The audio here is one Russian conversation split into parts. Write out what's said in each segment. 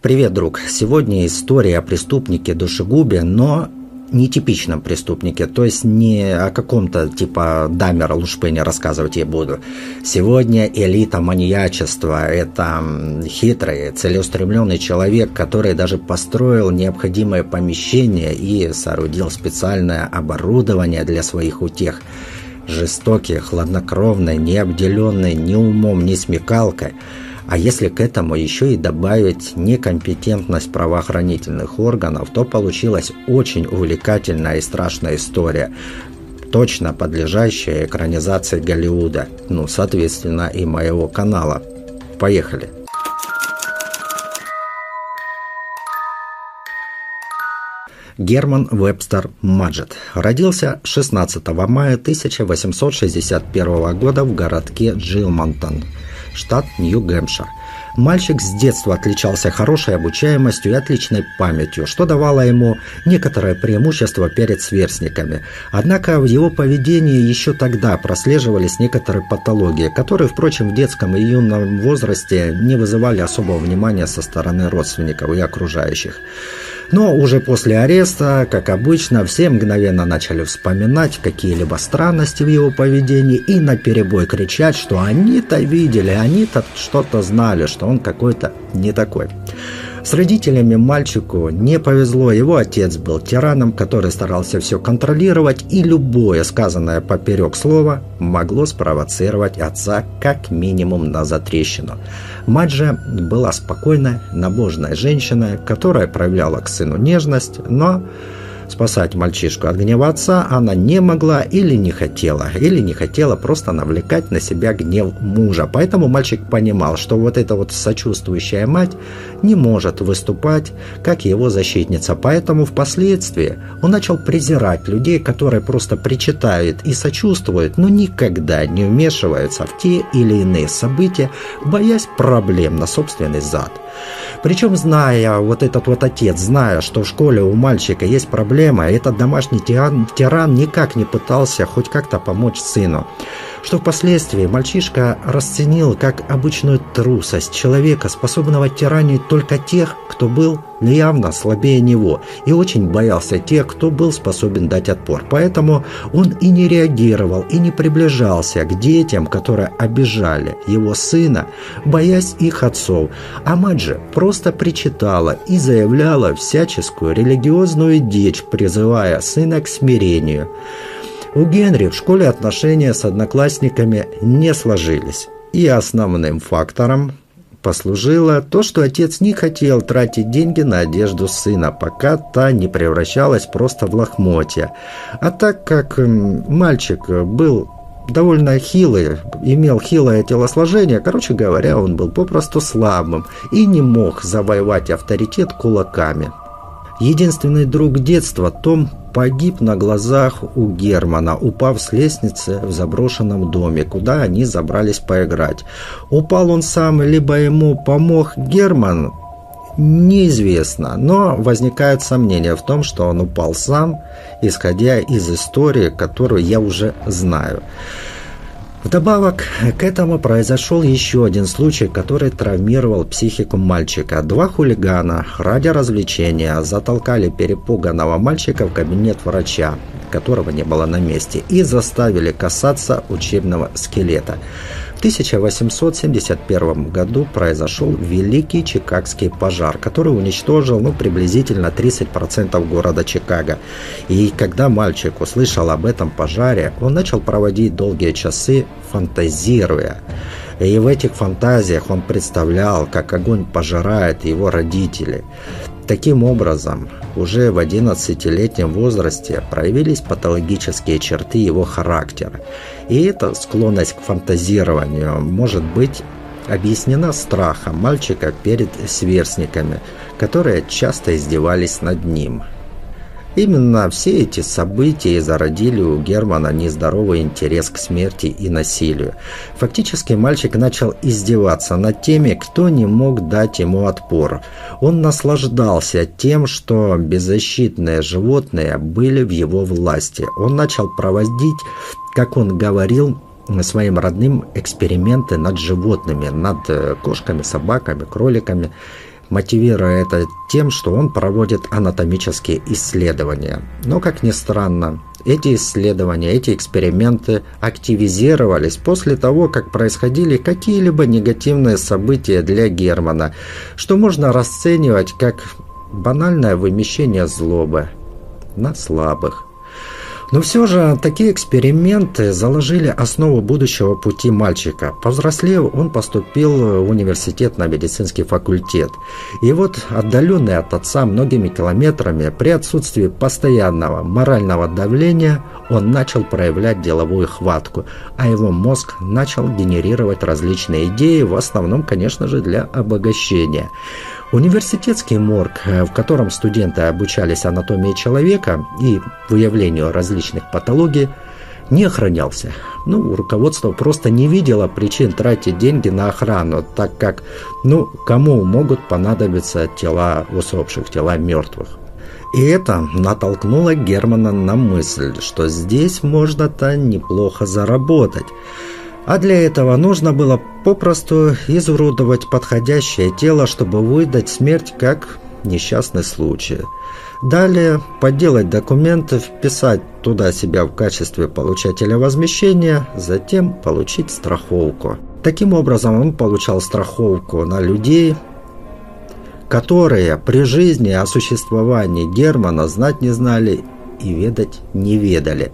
Привет, друг. Сегодня история о преступнике душегубе, но нетипичном преступнике, то есть не о каком-то типа Дамера Лушпене рассказывать я буду. Сегодня элита маньячества – это хитрый, целеустремленный человек, который даже построил необходимое помещение и соорудил специальное оборудование для своих утех. Жестокий, хладнокровный, не обделенный ни умом, ни смекалкой – а если к этому еще и добавить некомпетентность правоохранительных органов, то получилась очень увлекательная и страшная история, точно подлежащая экранизации Голливуда, ну, соответственно, и моего канала. Поехали! Герман Вебстер Маджет родился 16 мая 1861 года в городке Джилмонтон – штат Нью-Гэмпшир. Мальчик с детства отличался хорошей обучаемостью и отличной памятью, что давало ему некоторое преимущество перед сверстниками. Однако в его поведении еще тогда прослеживались некоторые патологии, которые, впрочем, в детском и юном возрасте не вызывали особого внимания со стороны родственников и окружающих. Но уже после ареста, как обычно, все мгновенно начали вспоминать какие-либо странности в его поведении и наперебой кричать, что они-то видели, они-то что-то знали, что он какой-то не такой. С родителями мальчику не повезло. Его отец был тираном, который старался все контролировать, и любое сказанное поперек слова могло спровоцировать отца как минимум на затрещину. Мать же была спокойная, набожная женщина, которая проявляла к сыну нежность, но Спасать мальчишку от гнева отца она не могла или не хотела, или не хотела просто навлекать на себя гнев мужа. Поэтому мальчик понимал, что вот эта вот сочувствующая мать не может выступать как его защитница. Поэтому впоследствии он начал презирать людей, которые просто причитают и сочувствуют, но никогда не вмешиваются в те или иные события, боясь проблем на собственный зад. Причем, зная, вот этот вот отец, зная, что в школе у мальчика есть проблема, этот домашний тиран, тиран никак не пытался хоть как-то помочь сыну что впоследствии мальчишка расценил как обычную трусость человека, способного тиранить только тех, кто был явно слабее него, и очень боялся тех, кто был способен дать отпор. Поэтому он и не реагировал, и не приближался к детям, которые обижали его сына, боясь их отцов. А мать же просто причитала и заявляла всяческую религиозную дичь, призывая сына к смирению. У Генри в школе отношения с одноклассниками не сложились. И основным фактором послужило то, что отец не хотел тратить деньги на одежду сына, пока та не превращалась просто в лохмотья. А так как мальчик был довольно хилый, имел хилое телосложение, короче говоря, он был попросту слабым и не мог завоевать авторитет кулаками. Единственный друг детства, Том, погиб на глазах у Германа, упав с лестницы в заброшенном доме, куда они забрались поиграть. Упал он сам, либо ему помог Герман, неизвестно, но возникают сомнения в том, что он упал сам, исходя из истории, которую я уже знаю. Вдобавок к этому произошел еще один случай, который травмировал психику мальчика. Два хулигана ради развлечения затолкали перепуганного мальчика в кабинет врача, которого не было на месте, и заставили касаться учебного скелета. В 1871 году произошел Великий Чикагский пожар, который уничтожил ну, приблизительно 30% города Чикаго. И когда мальчик услышал об этом пожаре, он начал проводить долгие часы, фантазируя. И в этих фантазиях он представлял, как огонь пожирает его родителей. Таким образом, уже в 11-летнем возрасте проявились патологические черты его характера. И эта склонность к фантазированию может быть объяснена страхом мальчика перед сверстниками, которые часто издевались над ним – Именно все эти события зародили у Германа нездоровый интерес к смерти и насилию. Фактически мальчик начал издеваться над теми, кто не мог дать ему отпор. Он наслаждался тем, что беззащитные животные были в его власти. Он начал проводить, как он говорил, своим родным эксперименты над животными, над э, кошками, собаками, кроликами. Мотивируя это тем, что он проводит анатомические исследования. Но, как ни странно, эти исследования, эти эксперименты активизировались после того, как происходили какие-либо негативные события для Германа, что можно расценивать как банальное вымещение злобы на слабых. Но все же такие эксперименты заложили основу будущего пути мальчика. Повзрослев, он поступил в университет на медицинский факультет. И вот отдаленный от отца многими километрами, при отсутствии постоянного морального давления, он начал проявлять деловую хватку, а его мозг начал генерировать различные идеи, в основном, конечно же, для обогащения. Университетский морг, э, в котором студенты обучались анатомии человека и выявлению различных патологий, не охранялся. Ну, руководство просто не видело причин тратить деньги на охрану, так как, ну, кому могут понадобиться тела усопших, тела мертвых. И это натолкнуло Германа на мысль, что здесь можно-то неплохо заработать. А для этого нужно было попросту изуродовать подходящее тело, чтобы выдать смерть как несчастный случай. Далее подделать документы, вписать туда себя в качестве получателя возмещения, затем получить страховку. Таким образом он получал страховку на людей, которые при жизни о существовании Германа знать не знали и ведать не ведали.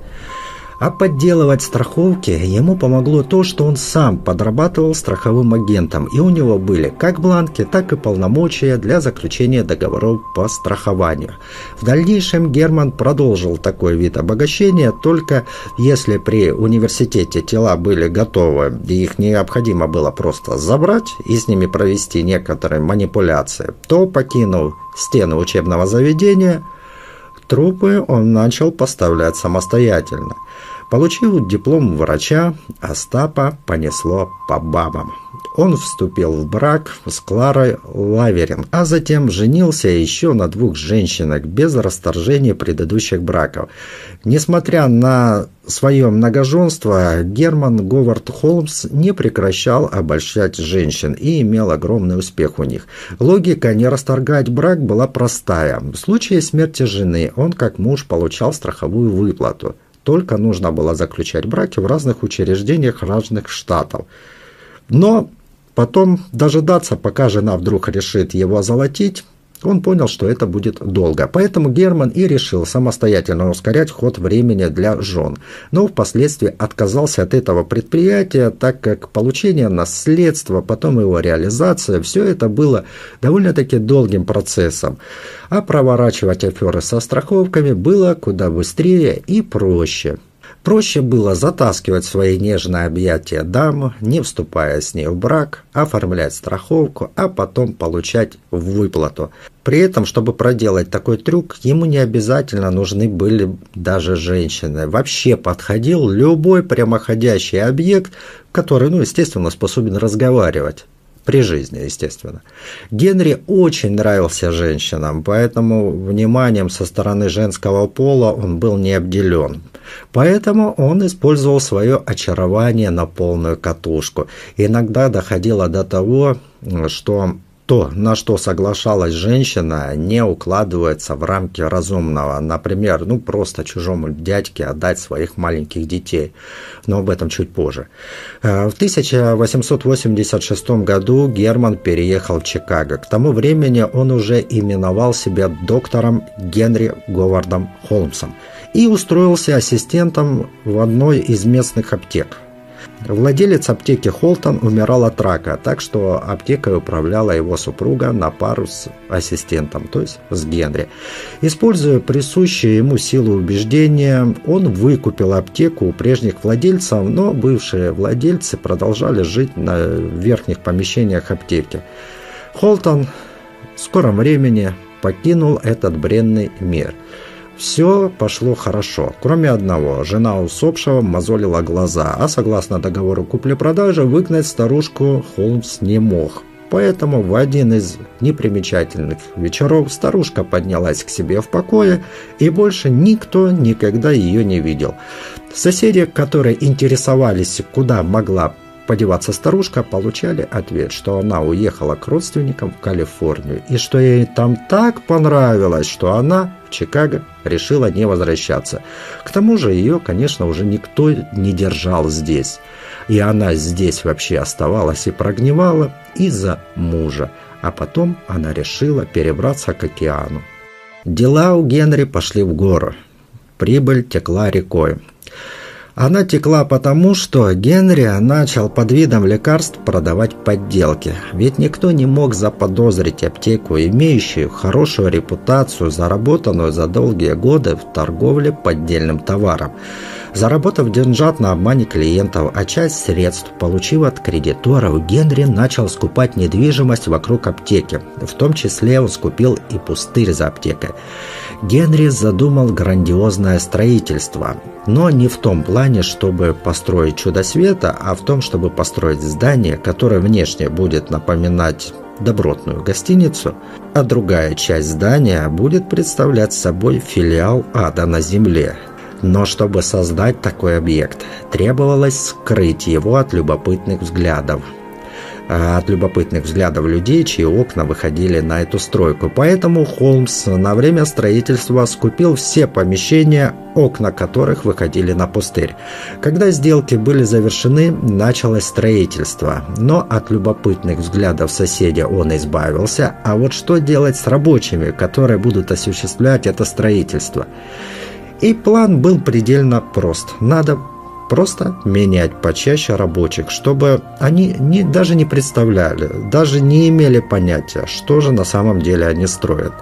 А подделывать страховки ему помогло то, что он сам подрабатывал страховым агентом, и у него были как бланки, так и полномочия для заключения договоров по страхованию. В дальнейшем Герман продолжил такой вид обогащения, только если при университете тела были готовы, и их необходимо было просто забрать и с ними провести некоторые манипуляции, то, покинув стены учебного заведения, Трупы он начал поставлять самостоятельно. Получив диплом врача, Остапа понесло по бабам. Он вступил в брак с Кларой Лаверин, а затем женился еще на двух женщинах без расторжения предыдущих браков. Несмотря на свое многоженство, Герман Говард Холмс не прекращал обольщать женщин и имел огромный успех у них. Логика не расторгать брак была простая. В случае смерти жены он как муж получал страховую выплату. Только нужно было заключать браки в разных учреждениях разных штатов. Но потом дожидаться, пока жена вдруг решит его золотить, он понял, что это будет долго. Поэтому Герман и решил самостоятельно ускорять ход времени для жен. Но впоследствии отказался от этого предприятия, так как получение наследства, потом его реализация, все это было довольно-таки долгим процессом. А проворачивать аферы со страховками было куда быстрее и проще. Проще было затаскивать свои нежные объятия даму, не вступая с ней в брак, оформлять страховку, а потом получать выплату. При этом, чтобы проделать такой трюк, ему не обязательно нужны были даже женщины. Вообще подходил любой прямоходящий объект, который, ну, естественно, способен разговаривать при жизни, естественно. Генри очень нравился женщинам, поэтому вниманием со стороны женского пола он был не обделен. Поэтому он использовал свое очарование на полную катушку. Иногда доходило до того, что то, на что соглашалась женщина, не укладывается в рамки разумного. Например, ну просто чужому дядьке отдать своих маленьких детей. Но об этом чуть позже. Э, в 1886 году Герман переехал в Чикаго. К тому времени он уже именовал себя доктором Генри Говардом Холмсом и устроился ассистентом в одной из местных аптек. Владелец аптеки Холтон умирал от рака, так что аптекой управляла его супруга на пару с ассистентом, то есть с Генри. Используя присущую ему силу убеждения, он выкупил аптеку у прежних владельцев, но бывшие владельцы продолжали жить на верхних помещениях аптеки. Холтон в скором времени покинул этот бренный мир – все пошло хорошо, кроме одного. Жена усопшего мозолила глаза, а согласно договору купли-продажи выгнать старушку Холмс не мог. Поэтому в один из непримечательных вечеров старушка поднялась к себе в покое, и больше никто никогда ее не видел. Соседи, которые интересовались, куда могла подеваться старушка, получали ответ, что она уехала к родственникам в Калифорнию и что ей там так понравилось, что она в Чикаго решила не возвращаться. К тому же ее, конечно, уже никто не держал здесь. И она здесь вообще оставалась и прогнивала из-за мужа. А потом она решила перебраться к океану. Дела у Генри пошли в гору. Прибыль текла рекой. Она текла потому, что Генри начал под видом лекарств продавать подделки. Ведь никто не мог заподозрить аптеку, имеющую хорошую репутацию, заработанную за долгие годы в торговле поддельным товаром. Заработав деньжат на обмане клиентов, а часть средств получив от кредиторов, Генри начал скупать недвижимость вокруг аптеки. В том числе он скупил и пустырь за аптекой. Генри задумал грандиозное строительство, но не в том плане, чтобы построить чудо света, а в том, чтобы построить здание, которое внешне будет напоминать добротную гостиницу, а другая часть здания будет представлять собой филиал ада на земле, но чтобы создать такой объект, требовалось скрыть его от любопытных взглядов. А от любопытных взглядов людей, чьи окна выходили на эту стройку. Поэтому Холмс на время строительства скупил все помещения, окна которых выходили на пустырь. Когда сделки были завершены, началось строительство. Но от любопытных взглядов соседя он избавился. А вот что делать с рабочими, которые будут осуществлять это строительство? И план был предельно прост. Надо просто менять почаще рабочих, чтобы они не, даже не представляли, даже не имели понятия, что же на самом деле они строят.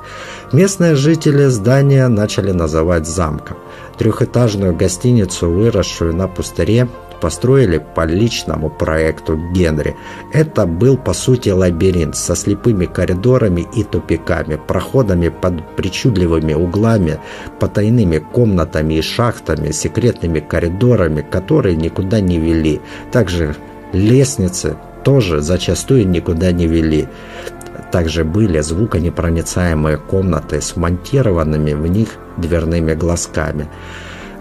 Местные жители здания начали называть замком. Трехэтажную гостиницу, выросшую на пустыре, построили по личному проекту Генри. Это был по сути лабиринт со слепыми коридорами и тупиками, проходами под причудливыми углами, потайными комнатами и шахтами, секретными коридорами, которые никуда не вели. Также лестницы тоже зачастую никуда не вели. Также были звуконепроницаемые комнаты с монтированными в них дверными глазками.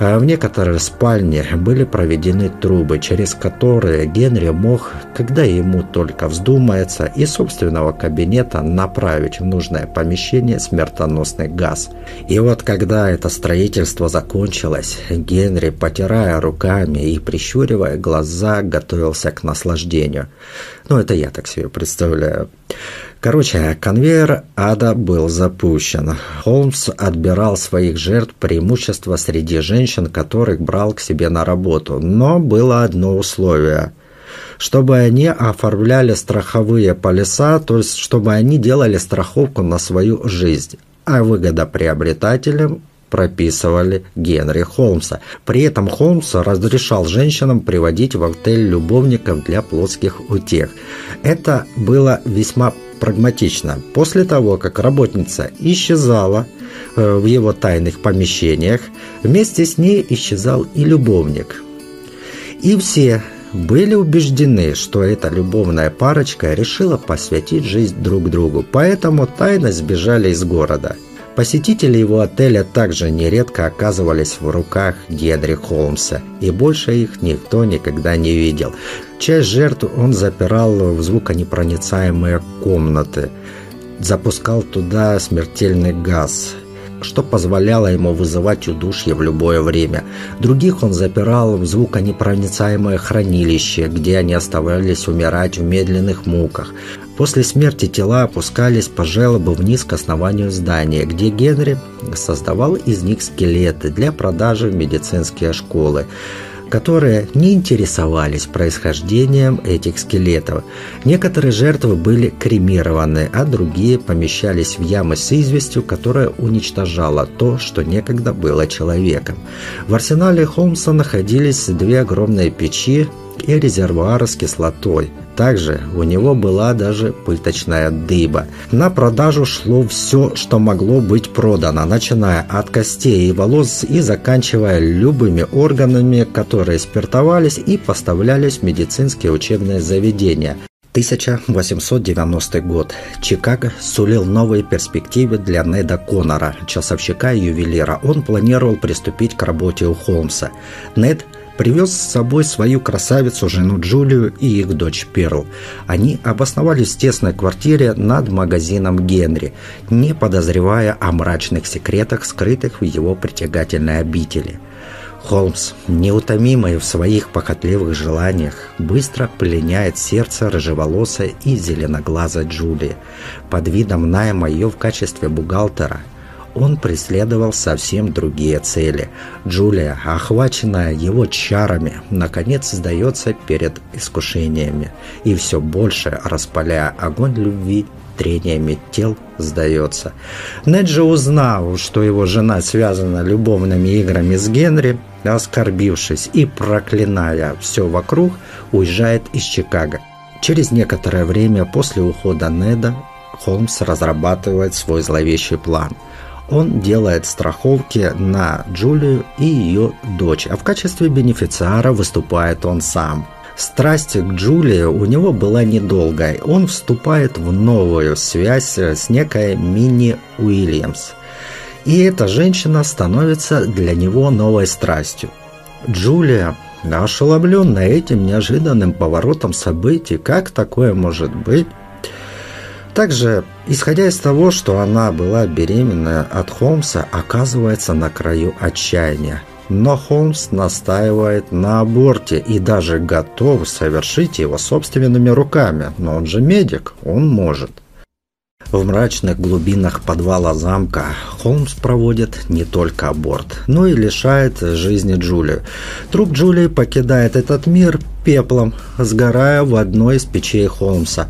А в некоторые спальни были проведены трубы, через которые Генри мог, когда ему только вздумается, из собственного кабинета направить в нужное помещение смертоносный газ. И вот когда это строительство закончилось, Генри, потирая руками и прищуривая глаза, готовился к наслаждению. Ну, это я так себе представляю. Короче, конвейер ада был запущен. Холмс отбирал своих жертв преимущество среди женщин, которых брал к себе на работу. Но было одно условие чтобы они оформляли страховые полиса, то есть чтобы они делали страховку на свою жизнь, а выгодоприобретателям прописывали Генри Холмса. При этом Холмс разрешал женщинам приводить в отель любовников для плотских утех. Это было весьма прагматично. После того, как работница исчезала э, в его тайных помещениях, вместе с ней исчезал и любовник. И все были убеждены, что эта любовная парочка решила посвятить жизнь друг другу, поэтому тайно сбежали из города – Посетители его отеля также нередко оказывались в руках Генри Холмса, и больше их никто никогда не видел. Часть жертв он запирал в звуконепроницаемые комнаты, запускал туда смертельный газ, что позволяло ему вызывать удушье в любое время. Других он запирал в звуконепроницаемое хранилище, где они оставались умирать в медленных муках. После смерти тела опускались по желобу вниз к основанию здания, где Генри создавал из них скелеты для продажи в медицинские школы которые не интересовались происхождением этих скелетов. Некоторые жертвы были кремированы, а другие помещались в ямы с известью, которая уничтожала то, что некогда было человеком. В арсенале Холмса находились две огромные печи и резервуары с кислотой. Также у него была даже пыточная дыба. На продажу шло все, что могло быть продано, начиная от костей и волос и заканчивая любыми органами, которые спиртовались и поставлялись в медицинские учебные заведения. 1890 год. Чикаго сулил новые перспективы для Неда Коннора, часовщика и ювелира. Он планировал приступить к работе у Холмса. Нед – привез с собой свою красавицу, жену Джулию и их дочь Перл. Они обосновались в тесной квартире над магазином Генри, не подозревая о мрачных секретах, скрытых в его притягательной обители – Холмс, неутомимый в своих похотливых желаниях, быстро пленяет сердце рыжеволосой и зеленоглазой Джулии. Под видом найма ее в качестве бухгалтера он преследовал совсем другие цели. Джулия, охваченная его чарами, наконец сдается перед искушениями и все больше распаляя огонь любви трениями тел сдается. Нед же узнал, что его жена связана любовными играми с Генри, оскорбившись и проклиная все вокруг, уезжает из Чикаго. Через некоторое время после ухода Неда Холмс разрабатывает свой зловещий план. Он делает страховки на Джулию и ее дочь, а в качестве бенефициара выступает он сам – Страсть к Джулии у него была недолгой. Он вступает в новую связь с некой Мини Уильямс. И эта женщина становится для него новой страстью. Джулия, ошеломленная этим неожиданным поворотом событий, как такое может быть, также, исходя из того, что она была беременна от Холмса, оказывается на краю отчаяния. Но Холмс настаивает на аборте и даже готов совершить его собственными руками. Но он же медик, он может. В мрачных глубинах подвала замка Холмс проводит не только аборт, но и лишает жизни Джулию. Труп Джулии покидает этот мир пеплом, сгорая в одной из печей Холмса.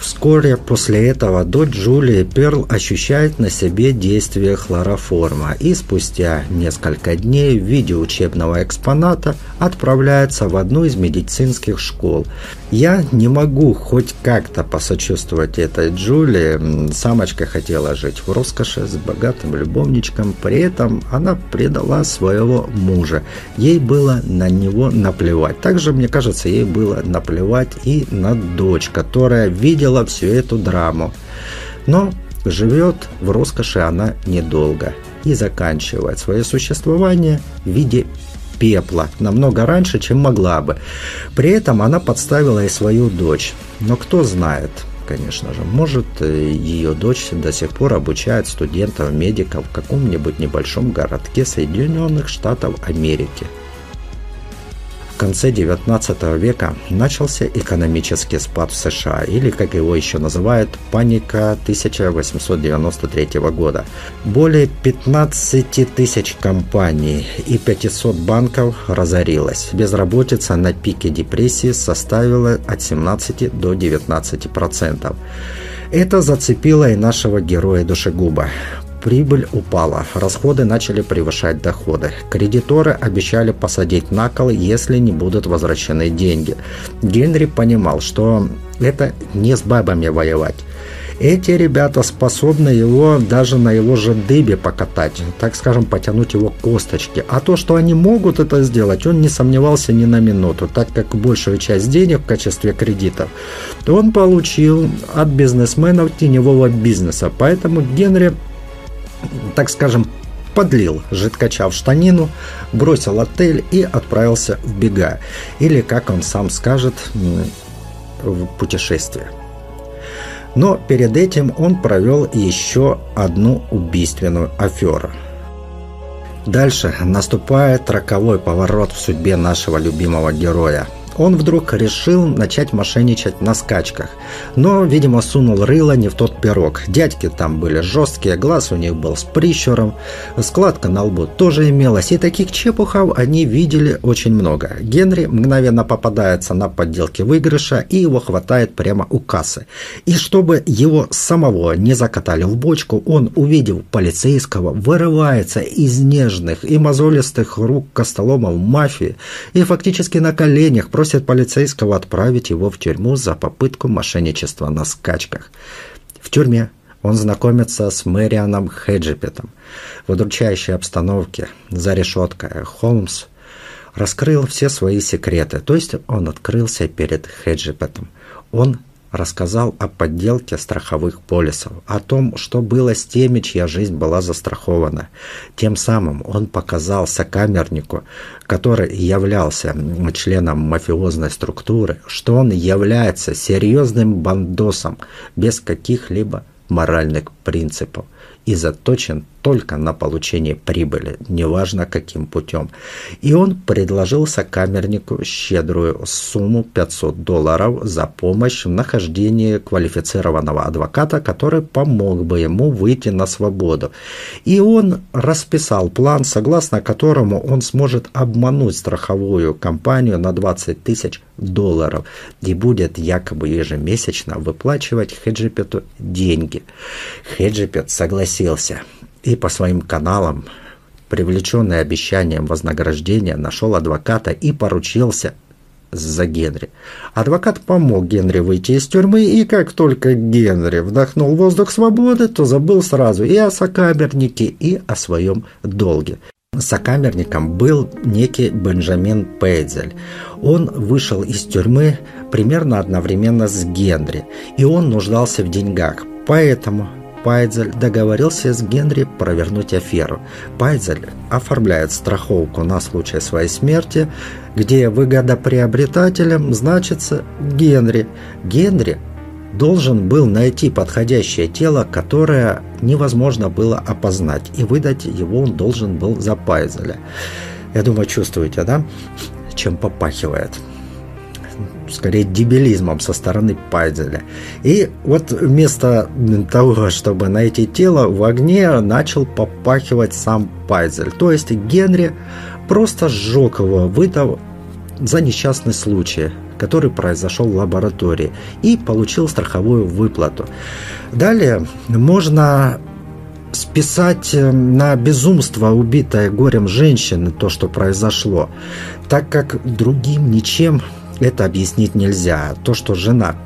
Вскоре после этого дочь Джулии Перл ощущает на себе действие хлороформа и спустя несколько дней в виде учебного экспоната отправляется в одну из медицинских школ. Я не могу хоть как-то посочувствовать этой Джулии. Самочка хотела жить в роскоши с богатым любовничком, при этом она предала своего мужа. Ей было на него наплевать. Также, мне кажется, ей было наплевать и на дочь, которая видела видела всю эту драму. Но живет в роскоши она недолго и заканчивает свое существование в виде пепла намного раньше, чем могла бы. При этом она подставила и свою дочь. Но кто знает, конечно же, может ее дочь до сих пор обучает студентов-медиков в каком-нибудь небольшом городке Соединенных Штатов Америки – конце XIX века начался экономический спад в США, или, как его еще называют, паника 1893 года. Более 15 тысяч компаний и 500 банков разорилось. Безработица на пике депрессии составила от 17 до 19 процентов. Это зацепило и нашего героя душегуба. Прибыль упала, расходы начали превышать доходы. Кредиторы обещали посадить на кол, если не будут возвращены деньги. Генри понимал, что это не с бабами воевать. Эти ребята способны его даже на его же дыбе покатать, так скажем, потянуть его косточки. А то, что они могут это сделать, он не сомневался ни на минуту, так как большую часть денег в качестве кредитов он получил от бизнесменов теневого бизнеса. Поэтому Генри так скажем, подлил жидкача в штанину, бросил отель и отправился в бега. Или, как он сам скажет, в путешествие. Но перед этим он провел еще одну убийственную аферу. Дальше наступает роковой поворот в судьбе нашего любимого героя – он вдруг решил начать мошенничать на скачках. Но, видимо, сунул рыло не в тот пирог. Дядьки там были жесткие, глаз у них был с прищуром, складка на лбу тоже имелась, и таких чепухов они видели очень много. Генри мгновенно попадается на подделке выигрыша, и его хватает прямо у кассы. И чтобы его самого не закатали в бочку, он, увидев полицейского, вырывается из нежных и мозолистых рук костоломов мафии и фактически на коленях просит просит полицейского отправить его в тюрьму за попытку мошенничества на скачках. В тюрьме он знакомится с Мэрианом Хеджипетом. В удручающей обстановке, за решеткой, Холмс раскрыл все свои секреты, то есть он открылся перед Хеджипетом. Он рассказал о подделке страховых полисов, о том, что было с теми, чья жизнь была застрахована. Тем самым он показал сокамернику, который являлся членом мафиозной структуры, что он является серьезным бандосом без каких-либо моральных принципов и заточен только на получение прибыли, неважно каким путем. И он предложил сокамернику щедрую сумму 500 долларов за помощь в нахождении квалифицированного адвоката, который помог бы ему выйти на свободу. И он расписал план, согласно которому он сможет обмануть страховую компанию на 20 тысяч долларов и будет якобы ежемесячно выплачивать Хеджипету деньги. Хеджипет согласился и по своим каналам, привлеченный обещанием вознаграждения, нашел адвоката и поручился за Генри. Адвокат помог Генри выйти из тюрьмы, и как только Генри вдохнул воздух свободы, то забыл сразу и о сокамернике, и о своем долге. Сокамерником был некий Бенджамин Пейдзель. Он вышел из тюрьмы примерно одновременно с Генри, и он нуждался в деньгах. Поэтому Пайдзель договорился с Генри провернуть аферу. Пайдзель оформляет страховку на случай своей смерти, где выгодоприобретателем значится Генри. Генри должен был найти подходящее тело, которое невозможно было опознать, и выдать его он должен был за Пайзеля. Я думаю, чувствуете, да, чем попахивает скорее дебилизмом со стороны Пайзеля. И вот вместо того, чтобы найти тело, в огне начал попахивать сам Пайзель. То есть Генри просто сжег его, выдав за несчастный случай который произошел в лаборатории, и получил страховую выплату. Далее можно списать э, на безумство убитой горем женщины то, что произошло, так как другим ничем это объяснить нельзя. То, что жена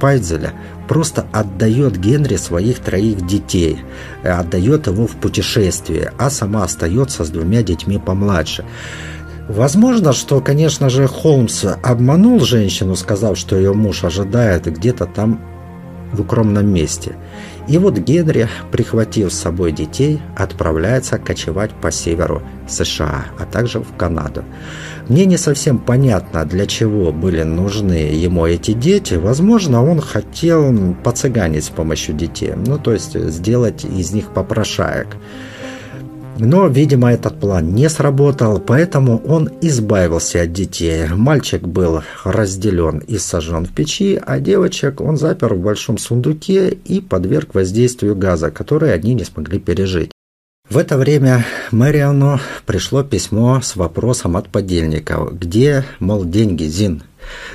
Пайдзеля просто отдает Генри своих троих детей, отдает его в путешествие, а сама остается с двумя детьми помладше. Возможно, что, конечно же, Холмс обманул женщину, сказав, что ее муж ожидает где-то там в укромном месте. И вот Генри, прихватив с собой детей, отправляется кочевать по северу США, а также в Канаду. Мне не совсем понятно, для чего были нужны ему эти дети. Возможно, он хотел поцыганить с помощью детей, ну то есть сделать из них попрошаек. Но, видимо, этот план не сработал, поэтому он избавился от детей. Мальчик был разделен и сожжен в печи, а девочек он запер в большом сундуке и подверг воздействию газа, который они не смогли пережить. В это время Мэриану пришло письмо с вопросом от подельников, где, мол, деньги, Зин.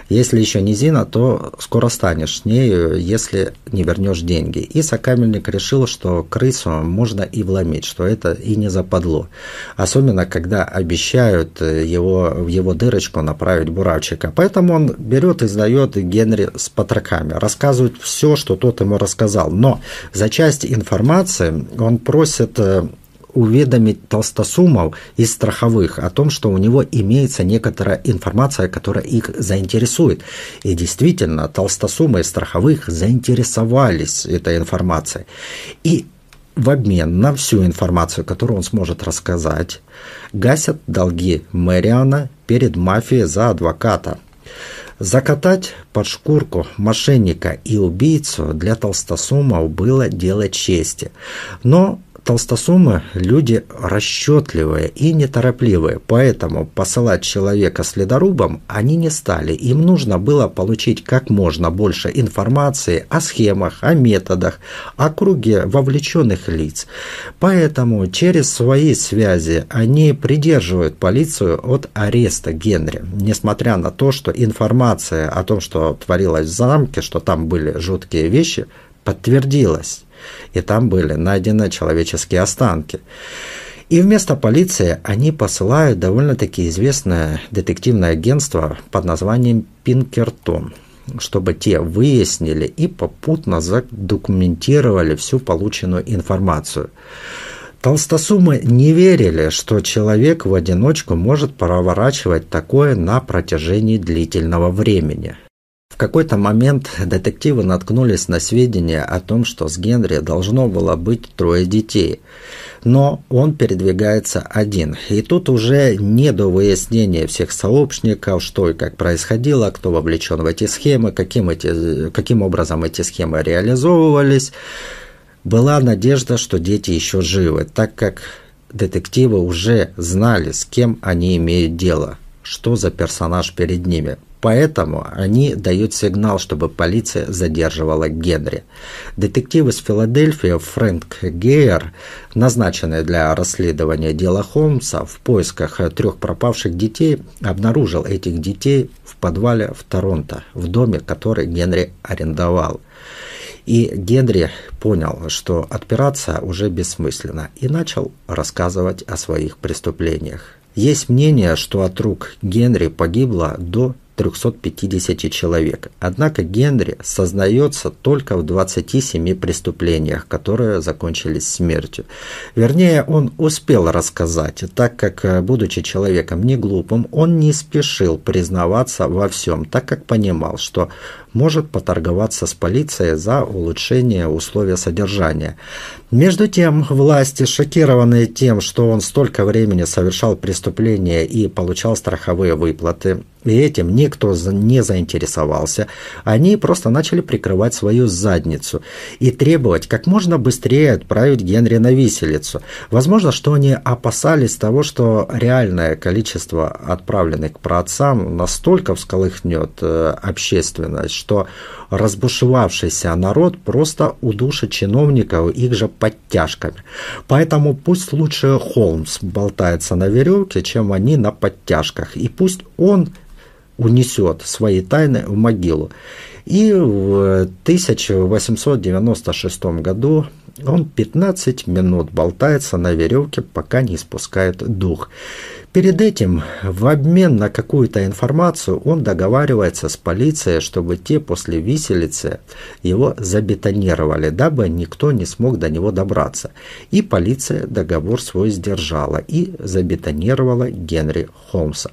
Если еще не Зина, то скоро станешь нею, если не вернешь деньги. И сокамельник решил, что крысу можно и вломить, что это и не западло. Особенно, когда обещают его, в его дырочку направить буравчика. Поэтому он берет и сдает Генри с потроками, рассказывает все, что тот ему рассказал. Но за часть информации он просит э, уведомить толстосумов из страховых о том, что у него имеется некоторая информация, которая их заинтересует. И действительно, толстосумы из страховых заинтересовались этой информацией. И в обмен на всю информацию, которую он сможет рассказать, гасят долги Мэриана перед мафией за адвоката. Закатать под шкурку мошенника и убийцу для толстосумов было дело чести. Но Толстосумы – люди расчетливые и неторопливые, поэтому посылать человека следорубом они не стали. Им нужно было получить как можно больше информации о схемах, о методах, о круге вовлеченных лиц. Поэтому через свои связи они придерживают полицию от ареста Генри. Несмотря на то, что информация о том, что творилось в замке, что там были жуткие вещи, подтвердилась и там были найдены человеческие останки. И вместо полиции они посылают довольно-таки известное детективное агентство под названием Пинкертон, чтобы те выяснили и попутно задокументировали всю полученную информацию. Толстосумы не верили, что человек в одиночку может проворачивать такое на протяжении длительного времени какой-то момент детективы наткнулись на сведения о том, что с Генри должно было быть трое детей. Но он передвигается один. И тут уже не до выяснения всех сообщников, что и как происходило, кто вовлечен в эти схемы, каким, эти, каким образом эти схемы реализовывались. Была надежда, что дети еще живы, так как детективы уже знали, с кем они имеют дело, что за персонаж перед ними. Поэтому они дают сигнал, чтобы полиция задерживала Генри. Детектив из Филадельфии Фрэнк Гейер, назначенный для расследования дела Холмса в поисках трех пропавших детей, обнаружил этих детей в подвале в Торонто, в доме, который Генри арендовал. И Генри понял, что отпираться уже бессмысленно, и начал рассказывать о своих преступлениях. Есть мнение, что от рук Генри погибло до 350 человек. Однако Генри сознается только в 27 преступлениях, которые закончились смертью. Вернее, он успел рассказать, так как, э, будучи человеком не глупым, он не спешил признаваться во всем, так как понимал, что может поторговаться с полицией за улучшение условия содержания. Между тем, власти, шокированные тем, что он столько времени совершал преступления и получал страховые выплаты, и этим никто не заинтересовался, они просто начали прикрывать свою задницу и требовать как можно быстрее отправить Генри на виселицу. Возможно, что они опасались того, что реальное количество отправленных к праотцам настолько всколыхнет э, общественность, что разбушевавшийся народ просто удушит чиновников их же подтяжками. Поэтому пусть лучше Холмс болтается на веревке, чем они на подтяжках. И пусть он унесет свои тайны в могилу. И в 1896 году он 15 минут болтается на веревке, пока не испускает дух. Перед этим, в обмен на какую-то информацию, он договаривается с полицией, чтобы те после виселицы его забетонировали, дабы никто не смог до него добраться. И полиция договор свой сдержала и забетонировала Генри Холмса.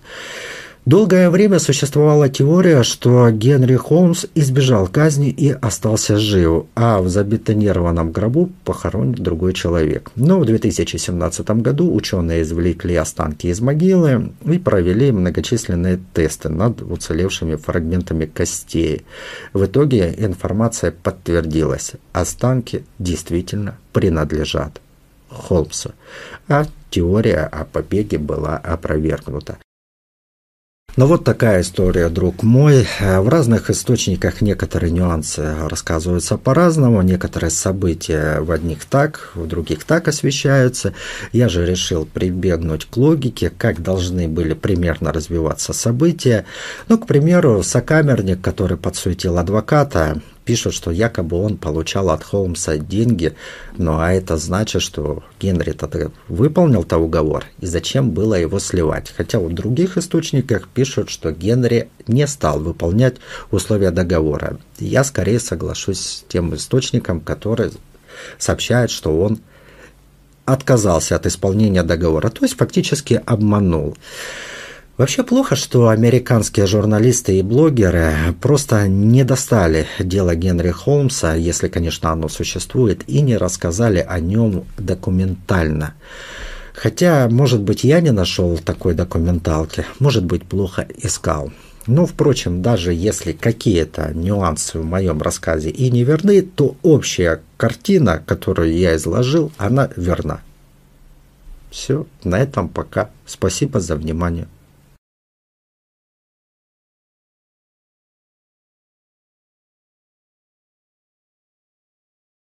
Долгое время существовала теория, что Генри Холмс избежал казни и остался жив, а в забетонированном гробу похоронен другой человек. Но в 2017 году ученые извлекли останки из могилы и провели многочисленные тесты над уцелевшими фрагментами костей. В итоге информация подтвердилась. Останки действительно принадлежат Холмсу, а теория о побеге была опровергнута. Ну вот такая история, друг мой. Э, в разных источниках некоторые нюансы рассказываются по-разному, некоторые события в одних так, в других так освещаются. Я же решил прибегнуть к логике, как должны были примерно развиваться события. Ну, к примеру, сокамерник, который подсуетил адвоката, пишут, что якобы он получал от Холмса деньги, ну а это значит, что Генри тогда выполнил-то уговор, и зачем было его сливать. Хотя в других источниках пишут, что Генри не стал выполнять условия договора. Я скорее соглашусь с тем источником, который сообщает, что он отказался от исполнения договора, то есть фактически обманул. Вообще плохо, что американские журналисты и блогеры просто не достали дело Генри Холмса, если, конечно, оно существует, и не рассказали о нем документально. Хотя, может быть, я не нашел такой документалки, может быть, плохо искал. Но, впрочем, даже если какие-то нюансы в моем рассказе и не верны, то общая картина, которую я изложил, она верна. Все, на этом пока. Спасибо за внимание.